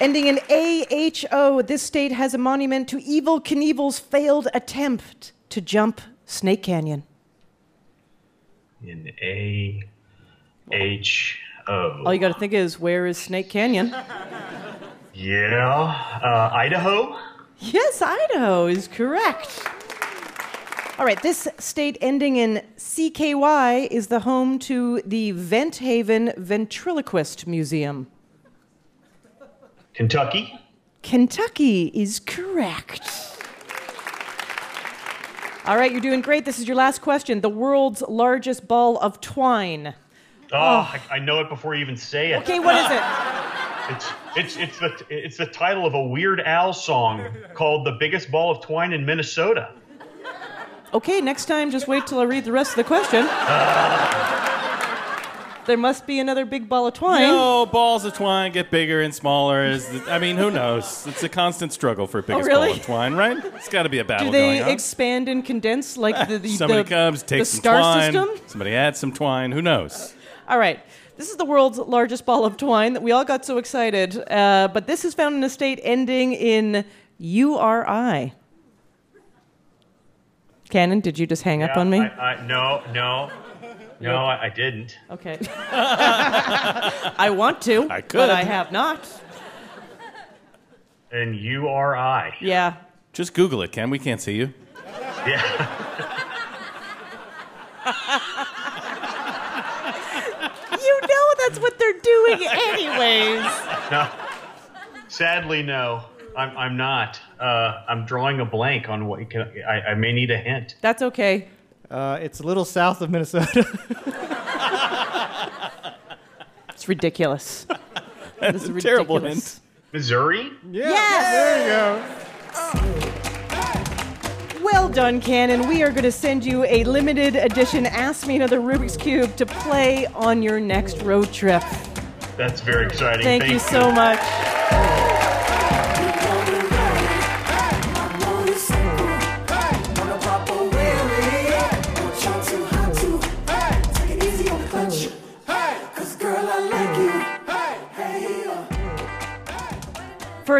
Speaker 1: Ending in AHO, this state has a monument to Evel Knievel's failed attempt to jump Snake Canyon.
Speaker 16: In A H O.
Speaker 1: All you got to think is, where is Snake Canyon?
Speaker 16: Yeah. Uh, Idaho?
Speaker 1: Yes, Idaho is correct. All right, this state ending in CKY is the home to the Vent Haven Ventriloquist Museum.
Speaker 16: Kentucky?
Speaker 1: Kentucky is correct. All right, you're doing great. This is your last question. The world's largest ball of twine.
Speaker 16: Oh, oh, I, I know it before you even say it.
Speaker 1: Okay, what is it?
Speaker 16: It's it's it's the it's the title of a Weird Al song called "The Biggest Ball of Twine in Minnesota."
Speaker 1: Okay, next time, just wait till I read the rest of the question. Uh. There must be another big ball of twine.
Speaker 2: No, balls of twine get bigger and smaller. Is the- I mean, who knows? It's a constant struggle for oh, biggest
Speaker 1: Oh, really?
Speaker 2: ball of twine, right? It's got to be a battle
Speaker 1: Do they
Speaker 2: going on.
Speaker 1: expand and condense like the, the,
Speaker 2: Somebody
Speaker 1: the,
Speaker 2: comes,
Speaker 1: the
Speaker 2: takes some
Speaker 1: star
Speaker 2: twine.
Speaker 1: system?
Speaker 2: Somebody adds some twine. Who knows?
Speaker 1: All right. This is the world's largest ball of twine that we all got so excited. Uh, but this is found in a state ending in URI. Cannon, did you just hang up on me?
Speaker 16: I, I, no, no, no, I, I didn't.
Speaker 1: Okay. I want to,
Speaker 16: I
Speaker 1: but
Speaker 16: could.
Speaker 1: I have not.
Speaker 16: And U R I.
Speaker 1: Yeah.
Speaker 2: Just Google it, Ken. We can't see you.
Speaker 1: You know that's what they're doing, anyways.
Speaker 16: No. Sadly, no. I'm, I'm not. Uh, I'm drawing a blank on what you can. I, I may need a hint.
Speaker 1: That's okay.
Speaker 5: Uh, it's a little south of Minnesota.
Speaker 1: It's ridiculous.
Speaker 2: That's
Speaker 1: This is
Speaker 2: a terrible
Speaker 1: ridiculous.
Speaker 2: hint.
Speaker 16: Missouri?
Speaker 1: Yes.
Speaker 5: There you go.
Speaker 1: Well done, Cannon. We are going to send you a limited edition Ask Me Another Rubik's Cube to play on your next road trip.
Speaker 16: That's very exciting.
Speaker 1: Thank, you so much.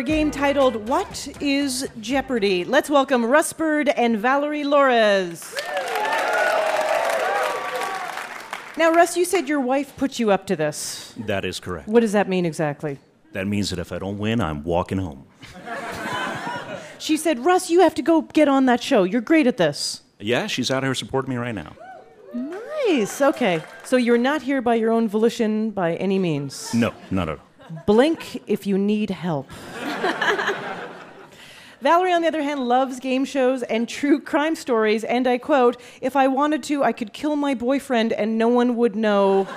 Speaker 1: A game titled What is Jeopardy? Let's welcome Russ Bird and Valerie Lores. Now, Russ, you said your wife put you up to this.
Speaker 17: That is correct.
Speaker 1: What does that mean exactly?
Speaker 17: That means that if I don't win, I'm walking home.
Speaker 1: She said, Russ, you have to go get on that show. You're great at this.
Speaker 17: Yeah, she's out here supporting me right now.
Speaker 1: Nice. Okay. So you're not here by your own volition by any means.
Speaker 17: No, not at all.
Speaker 1: Blink if you need help. Valerie, on the other hand, loves game shows and true crime stories, and I quote, If I wanted to, I could kill my boyfriend and no one would know.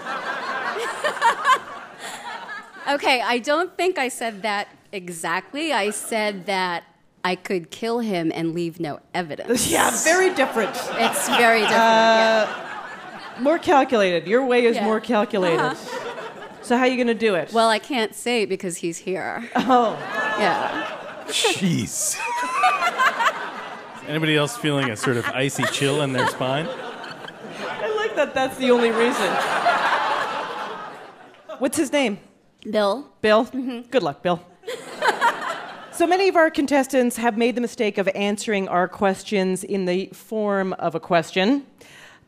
Speaker 18: Okay, I don't think I said that exactly. I said that I could kill him and leave no evidence.
Speaker 1: yeah, very different.
Speaker 18: It's very different.
Speaker 1: Uh, More calculated. Your way is
Speaker 18: Yeah.
Speaker 1: more calculated.
Speaker 18: Uh-huh.
Speaker 1: So, how are you going to do it?
Speaker 18: Well, I can't say because he's here.
Speaker 1: Oh.
Speaker 18: Yeah.
Speaker 2: Jeez. Anybody else feeling a sort of icy chill in their spine?
Speaker 1: I like that that's the only reason. What's his name?
Speaker 18: Bill.
Speaker 1: Bill? Mm-hmm. Good luck, Bill. So many of our contestants have made the mistake of answering our questions in the form of a question.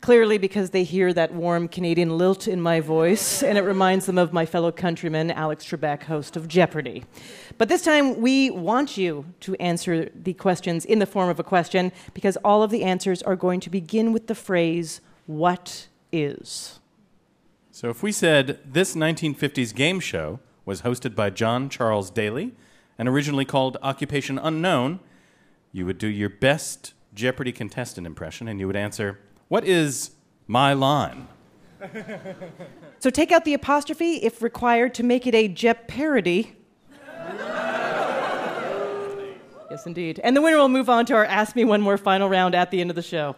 Speaker 1: Clearly, because they hear that warm Canadian lilt in my voice, and it reminds them of my fellow countryman, Alex Trebek, host of Jeopardy! But this time, we want you to answer the questions in the form of a question, because all of the answers are going to begin with the phrase, What is?
Speaker 2: So if we said this 1950s game show was hosted by John Charles Daly and originally called Occupation Unknown, you would do your best Jeopardy contestant impression and you would answer, What is my line?
Speaker 1: So take out the apostrophe if required to make it a Jep parody. yes, indeed. And the winner will move on to our Ask Me One More final round at the end of the show.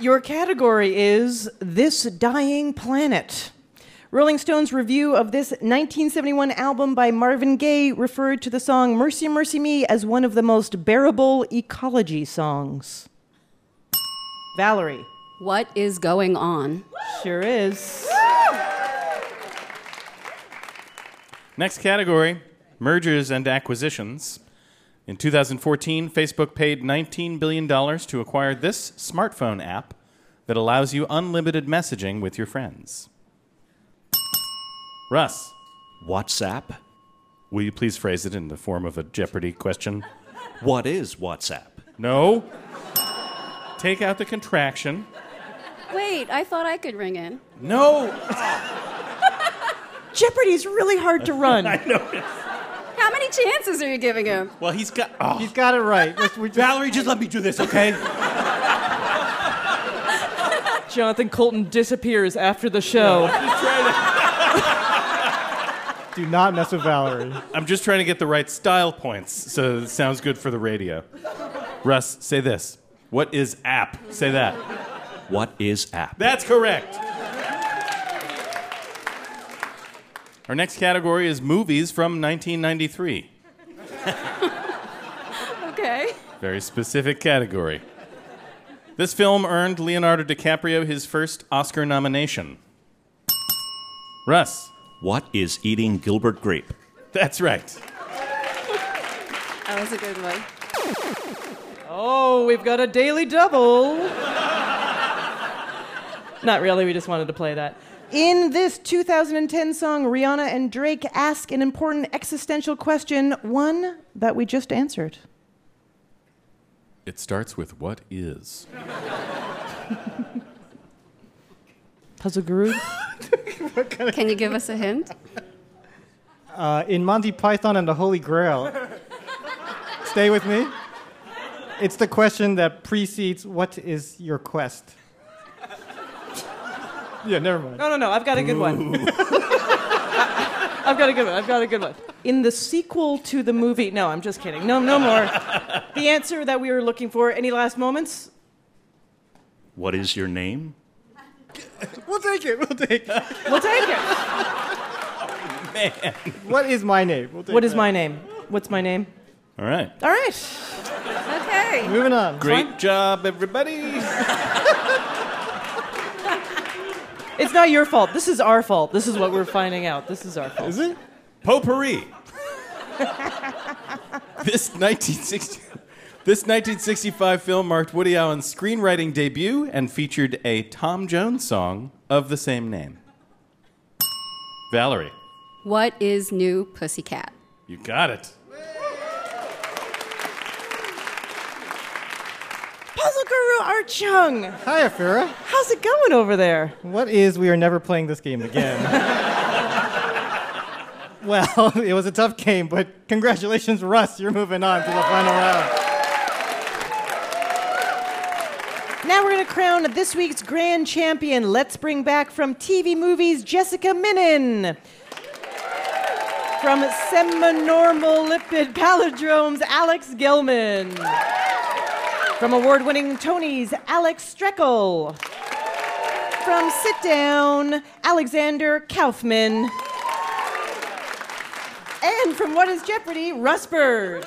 Speaker 1: Your category is This Dying Planet. Rolling Stone's review of this 1971 album by Marvin Gaye referred to the song Mercy Mercy Me as one of the most bearable ecology songs. Valerie.
Speaker 18: What is going on?
Speaker 1: Sure is.
Speaker 2: Next category mergers and acquisitions. In 2014, Facebook paid $19 billion to acquire this smartphone app that allows you unlimited messaging with your friends. Russ.
Speaker 17: WhatsApp.
Speaker 2: Will you please phrase it in the form of a Jeopardy question?
Speaker 17: What is WhatsApp?
Speaker 2: No. Take out the contraction.
Speaker 18: Wait, I thought I could ring in.
Speaker 2: No.
Speaker 1: Jeopardy's really hard to run.
Speaker 2: I know.
Speaker 18: How many chances are you giving him?
Speaker 2: Well, he's got. Oh.
Speaker 5: He's got it right. Let's- we just-
Speaker 2: Valerie, just let me do this, okay?
Speaker 1: Jonathan Coulton disappears after the show.
Speaker 5: Do not mess with Valerie.
Speaker 2: I'm just trying to get the right style points so it sounds good for the radio. Russ, say this. What is app? Say that.
Speaker 17: What is app?
Speaker 2: That's correct. Our next category is movies from 1993.
Speaker 18: Okay.
Speaker 2: Very specific category. This film earned Leonardo DiCaprio his first Oscar nomination. Russ.
Speaker 17: What is eating Gilbert Grape?
Speaker 2: That's right.
Speaker 18: That was a good one.
Speaker 1: Oh, we've got a daily double. Not really, we just wanted to play that. In this 2010 song, Rihanna and Drake ask an important existential question, one that we just answered.
Speaker 2: It starts with what is.
Speaker 1: Puzzle Guru?
Speaker 18: Can you give us a hint?
Speaker 5: Uh, in Monty Python and the Holy Grail. Stay with me. It's the question that precedes what is your quest? Yeah, never mind.
Speaker 1: No, no, no, I've got a good one. I've got a good one. I've got a good one. In the sequel to the movie, no, I'm just kidding. No, no more. The answer that we were looking for. Any last moments?
Speaker 17: What is your name?
Speaker 5: We'll take it. We'll take it.
Speaker 1: We'll take it.
Speaker 2: Man.
Speaker 5: What is my name? We'll take
Speaker 1: What is
Speaker 5: that.
Speaker 1: my name? What's my name?
Speaker 2: All right.
Speaker 1: All right.
Speaker 18: Okay.
Speaker 5: Moving on.
Speaker 2: Great job, everybody.
Speaker 1: It's not your fault. This is our fault. This is what we're finding out. This is our fault.
Speaker 5: Is it?
Speaker 2: Potpourri. this 1960. This 1965 film marked Woody Allen's screenwriting debut and featured a Tom Jones song of the same name. Valerie,
Speaker 18: What is new Pussycat?
Speaker 2: you got it.
Speaker 1: Puzzle Guru Art Chung.
Speaker 5: Hi, Ophira.
Speaker 1: How's it going over there?
Speaker 5: What is we are never playing this game again? well, it was a tough game, but congratulations, Russ. You're moving on to the final round.
Speaker 1: Now we're going to crown this week's grand champion. Let's bring back from TV movies Jessica Minnan. From Seminormal Lipid Palindromes, Alex Gelman. From award winning Tonys, Alex Streckel. From Sit Down, Alexander Kaufman. And from What is Jeopardy, Russ Bird.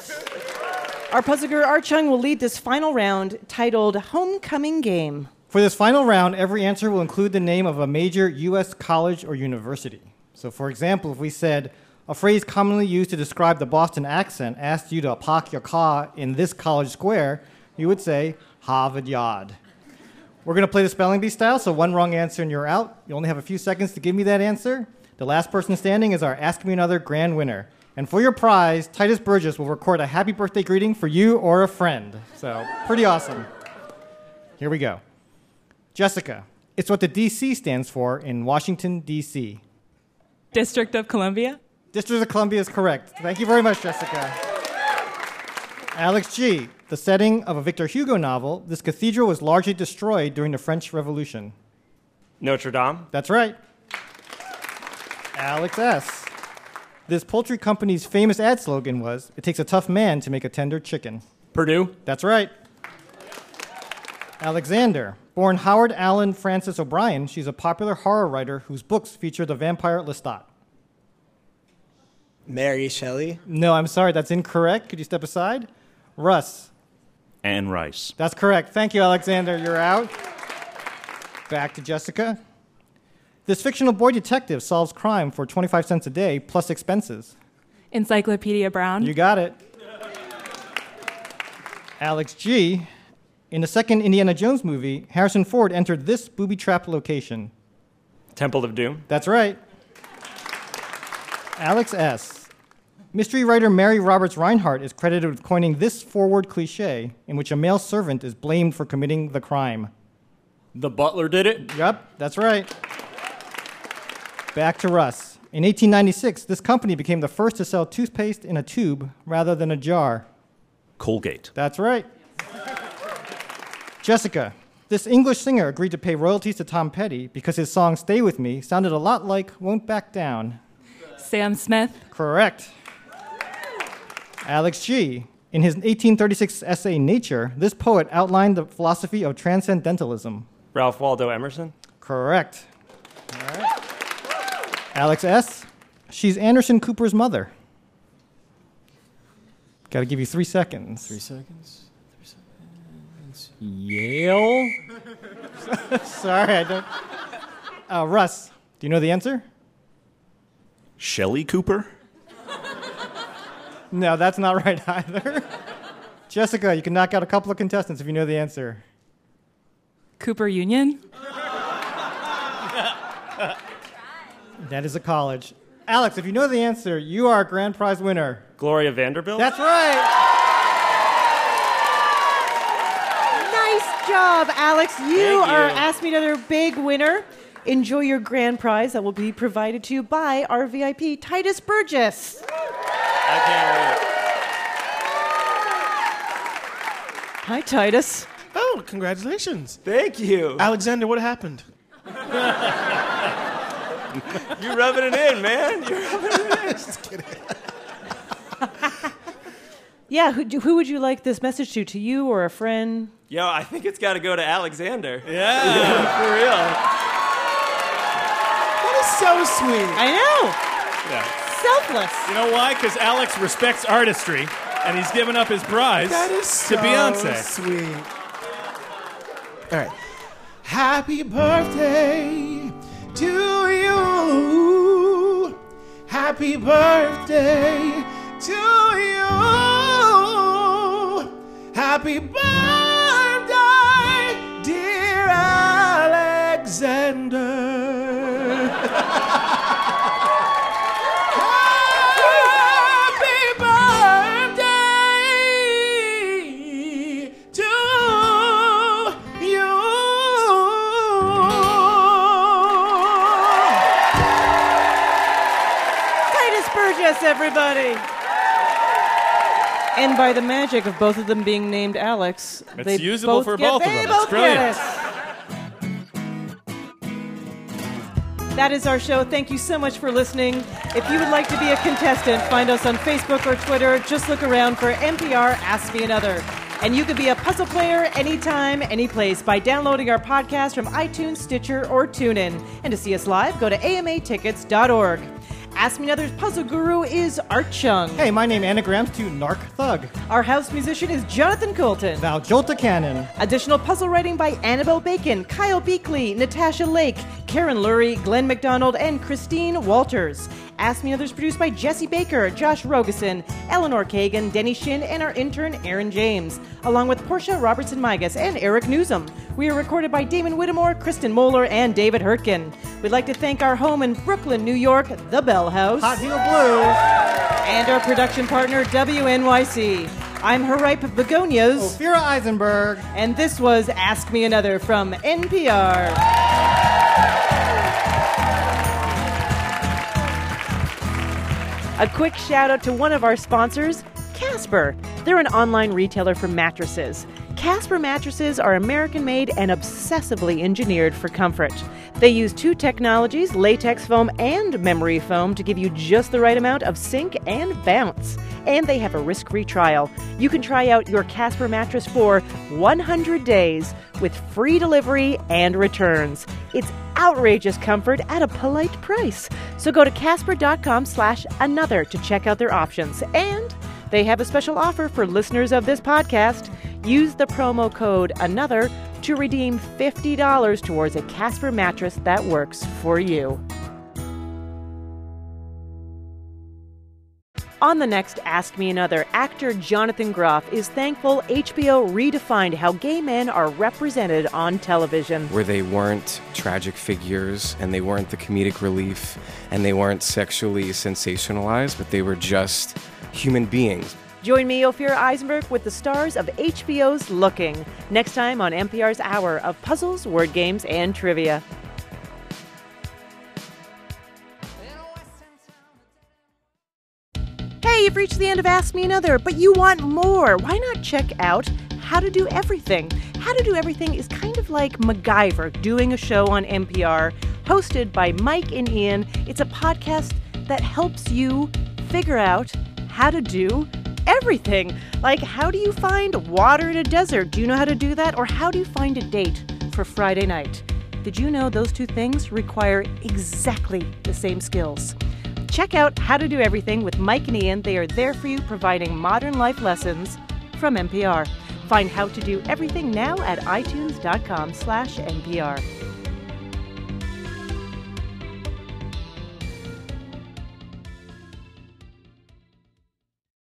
Speaker 1: Our puzzler guru Art Chung will lead this final round titled Homecoming Game.
Speaker 5: For this final round, every answer will include the name of a major U.S. college or university. So, for example, if we said a phrase commonly used to describe the Boston accent, asked you to park your car in this college square, you would say Harvard Yard. We're going to play the spelling bee style, so one wrong answer and you're out. You only have a few seconds to give me that answer. The last person standing is our Ask Me Another grand winner. And for your prize, Tituss Burgess will record a happy birthday greeting for you or a friend. So, pretty awesome. Here we go. Jessica, it's what the DC stands for in Washington, D.C.
Speaker 4: District of Columbia.
Speaker 5: District of Columbia is correct. Thank you very much, Jessica. Alex G., the setting of a Victor Hugo novel, this cathedral was largely destroyed during the French Revolution.
Speaker 7: Notre Dame.
Speaker 5: That's right. Alex S. This poultry company's famous ad slogan was It takes a tough man to make a tender chicken.
Speaker 10: Purdue.
Speaker 5: That's right. Alexander. Born Howard Allen Francis O'Brien, she's a popular horror writer whose books feature the vampire Lestat.
Speaker 14: Mary Shelley.
Speaker 5: No, I'm sorry, that's incorrect. Could you step aside? Russ.
Speaker 17: Anne Rice.
Speaker 5: That's correct. Thank you, Alexander. You're out. Back to Jessica. This fictional boy detective solves crime for 25 cents a day plus expenses.
Speaker 4: Encyclopedia Brown.
Speaker 5: You got it. Alex G. In the second Indiana Jones movie, Harrison Ford entered this booby trap location.
Speaker 7: Temple of Doom.
Speaker 5: That's right. Alex S. Mystery writer Mary Roberts Rinehart is credited with coining this forward cliche in which a male servant is blamed for committing the crime.
Speaker 10: The butler did it?
Speaker 5: Yep, that's right. Back to Russ. In 1896, this company became the first to sell toothpaste in a tube rather than a jar.
Speaker 17: Colgate.
Speaker 5: That's right. Jessica. This English singer agreed to pay royalties to Tom Petty because his song Stay With Me sounded a lot like Won't Back Down.
Speaker 4: Sam Smith.
Speaker 5: Correct. Alex G. In his 1836 essay Nature, this poet outlined the philosophy of transcendentalism.
Speaker 7: Ralph Waldo Emerson.
Speaker 5: Correct. All right. Alex S. She's Anderson Cooper's mother. Got to give you three seconds.
Speaker 10: Three seconds. Three seconds. Yale.
Speaker 5: Sorry, I don't. Uh, Russ, do you know the answer?
Speaker 17: Shelley Cooper.
Speaker 5: No, that's not right either. Jessica, you can knock out a couple of contestants if you know the answer.
Speaker 4: Cooper Union.
Speaker 5: That is a college. Alex, if you know the answer, you are a grand prize winner.
Speaker 7: Gloria Vanderbilt.
Speaker 5: That's right.
Speaker 1: Nice job, Alex. You
Speaker 7: Thank
Speaker 1: are
Speaker 7: you.
Speaker 1: Ask Me Another big winner. Enjoy your grand prize that will be provided to you by our VIP, Tituss Burgess.
Speaker 7: I can't wait.
Speaker 1: Hi, Tituss.
Speaker 11: Oh, congratulations.
Speaker 7: Thank you.
Speaker 11: Alexander, what happened?
Speaker 7: You're rubbing it in, man. You're rubbing it in.
Speaker 11: Just kidding.
Speaker 1: Yeah, who, who would you like this message to? To you or a friend?
Speaker 7: Yo, I think it's got to go to Alexander.
Speaker 10: Yeah.
Speaker 7: for real.
Speaker 11: That is so sweet.
Speaker 1: I know.
Speaker 2: Yeah.
Speaker 1: Selfless.
Speaker 2: You know why? Because Alex respects artistry, and he's given up his prize
Speaker 11: That is so
Speaker 2: to Beyonce.
Speaker 11: That is sweet. All right. Happy birthday to you. Happy birthday to you. Happy birthday, dear Alexander.
Speaker 1: Everybody. And by the magic of both of them being named Alex,
Speaker 2: It's
Speaker 1: they
Speaker 2: usable
Speaker 1: both
Speaker 2: for
Speaker 1: get,
Speaker 2: both of them. It's brilliant.
Speaker 1: it. That is our show. Thank you so much for listening. If you would like to be a contestant, find us on Facebook or Twitter. Just look around for NPR Ask Me Another. And you could be a puzzle player anytime, anyplace by downloading our podcast from iTunes, Stitcher, or TuneIn. And to see us live, go to amatickets.org. Ask Me Another's puzzle guru is Art Chung.
Speaker 5: Hey, my name anagrams to Narc Thug.
Speaker 1: Our house musician is Jonathan Coulton.
Speaker 5: Val Jolta Cannon.
Speaker 1: Additional puzzle writing by Annabelle Bacon, Kyle Beakley, Natasha Lake, Karen Lurie, Glenn McDonald, and Christine Walters. Ask Me Another is produced by Jesse Baker, Josh Rogosin, Eleanor Kagan, Denny Shin, and our intern Aaron James, along with Portia Robertson Migas and Eric Newsom. We are recorded by Damon Whittemore, Kristen Moeller, and David Hurtgen. We'd like to thank our home in Brooklyn, New York, The Bell House.
Speaker 5: Hot Heel Blues.
Speaker 1: And our production partner, WNYC. I'm Haripe Begonias.
Speaker 5: Ophira Eisenberg.
Speaker 1: And this was Ask Me Another from NPR. A quick shout out to one of our sponsors, Casper. They're an online retailer for mattresses. Casper mattresses are American made and obsessively engineered for comfort. They use two technologies, latex foam and memory foam, to give you just the right amount of sink and bounce. And they have a risk free trial. You can try out your Casper mattress for 100 days with free delivery and returns. It's outrageous comfort at a polite price. So go to casper.com slash another to check out their options. And they have a special offer for listeners of this podcast. Use the promo code ANOTHER to redeem $50 towards a Casper mattress that works for you. On the next Ask Me Another, actor Jonathan Groff is thankful HBO redefined how gay men are represented on television.
Speaker 19: where they weren't tragic figures and they weren't the comedic relief and they weren't sexually sensationalized, but they were just human beings.
Speaker 1: Join me, Ophira Eisenberg, with the stars of HBO's Looking, next time on NPR's Hour of Puzzles, Word Games, and Trivia. Hey, you've reached the end of Ask Me Another, but you want more. Why not check out How to Do Everything? How to Do Everything is kind of like MacGyver doing a show on NPR, hosted by Mike and Ian. It's a podcast that helps you figure out how to do everything. Like, how do you find water in a desert? Do you know how to do that? Or how do you find a date for Friday night? Did you know those two things require exactly the same skills? Check out How to Do Everything with Mike and Ian. They are there for you, providing modern life lessons from NPR. Find How to Do Everything now at itunes.com slash NPR.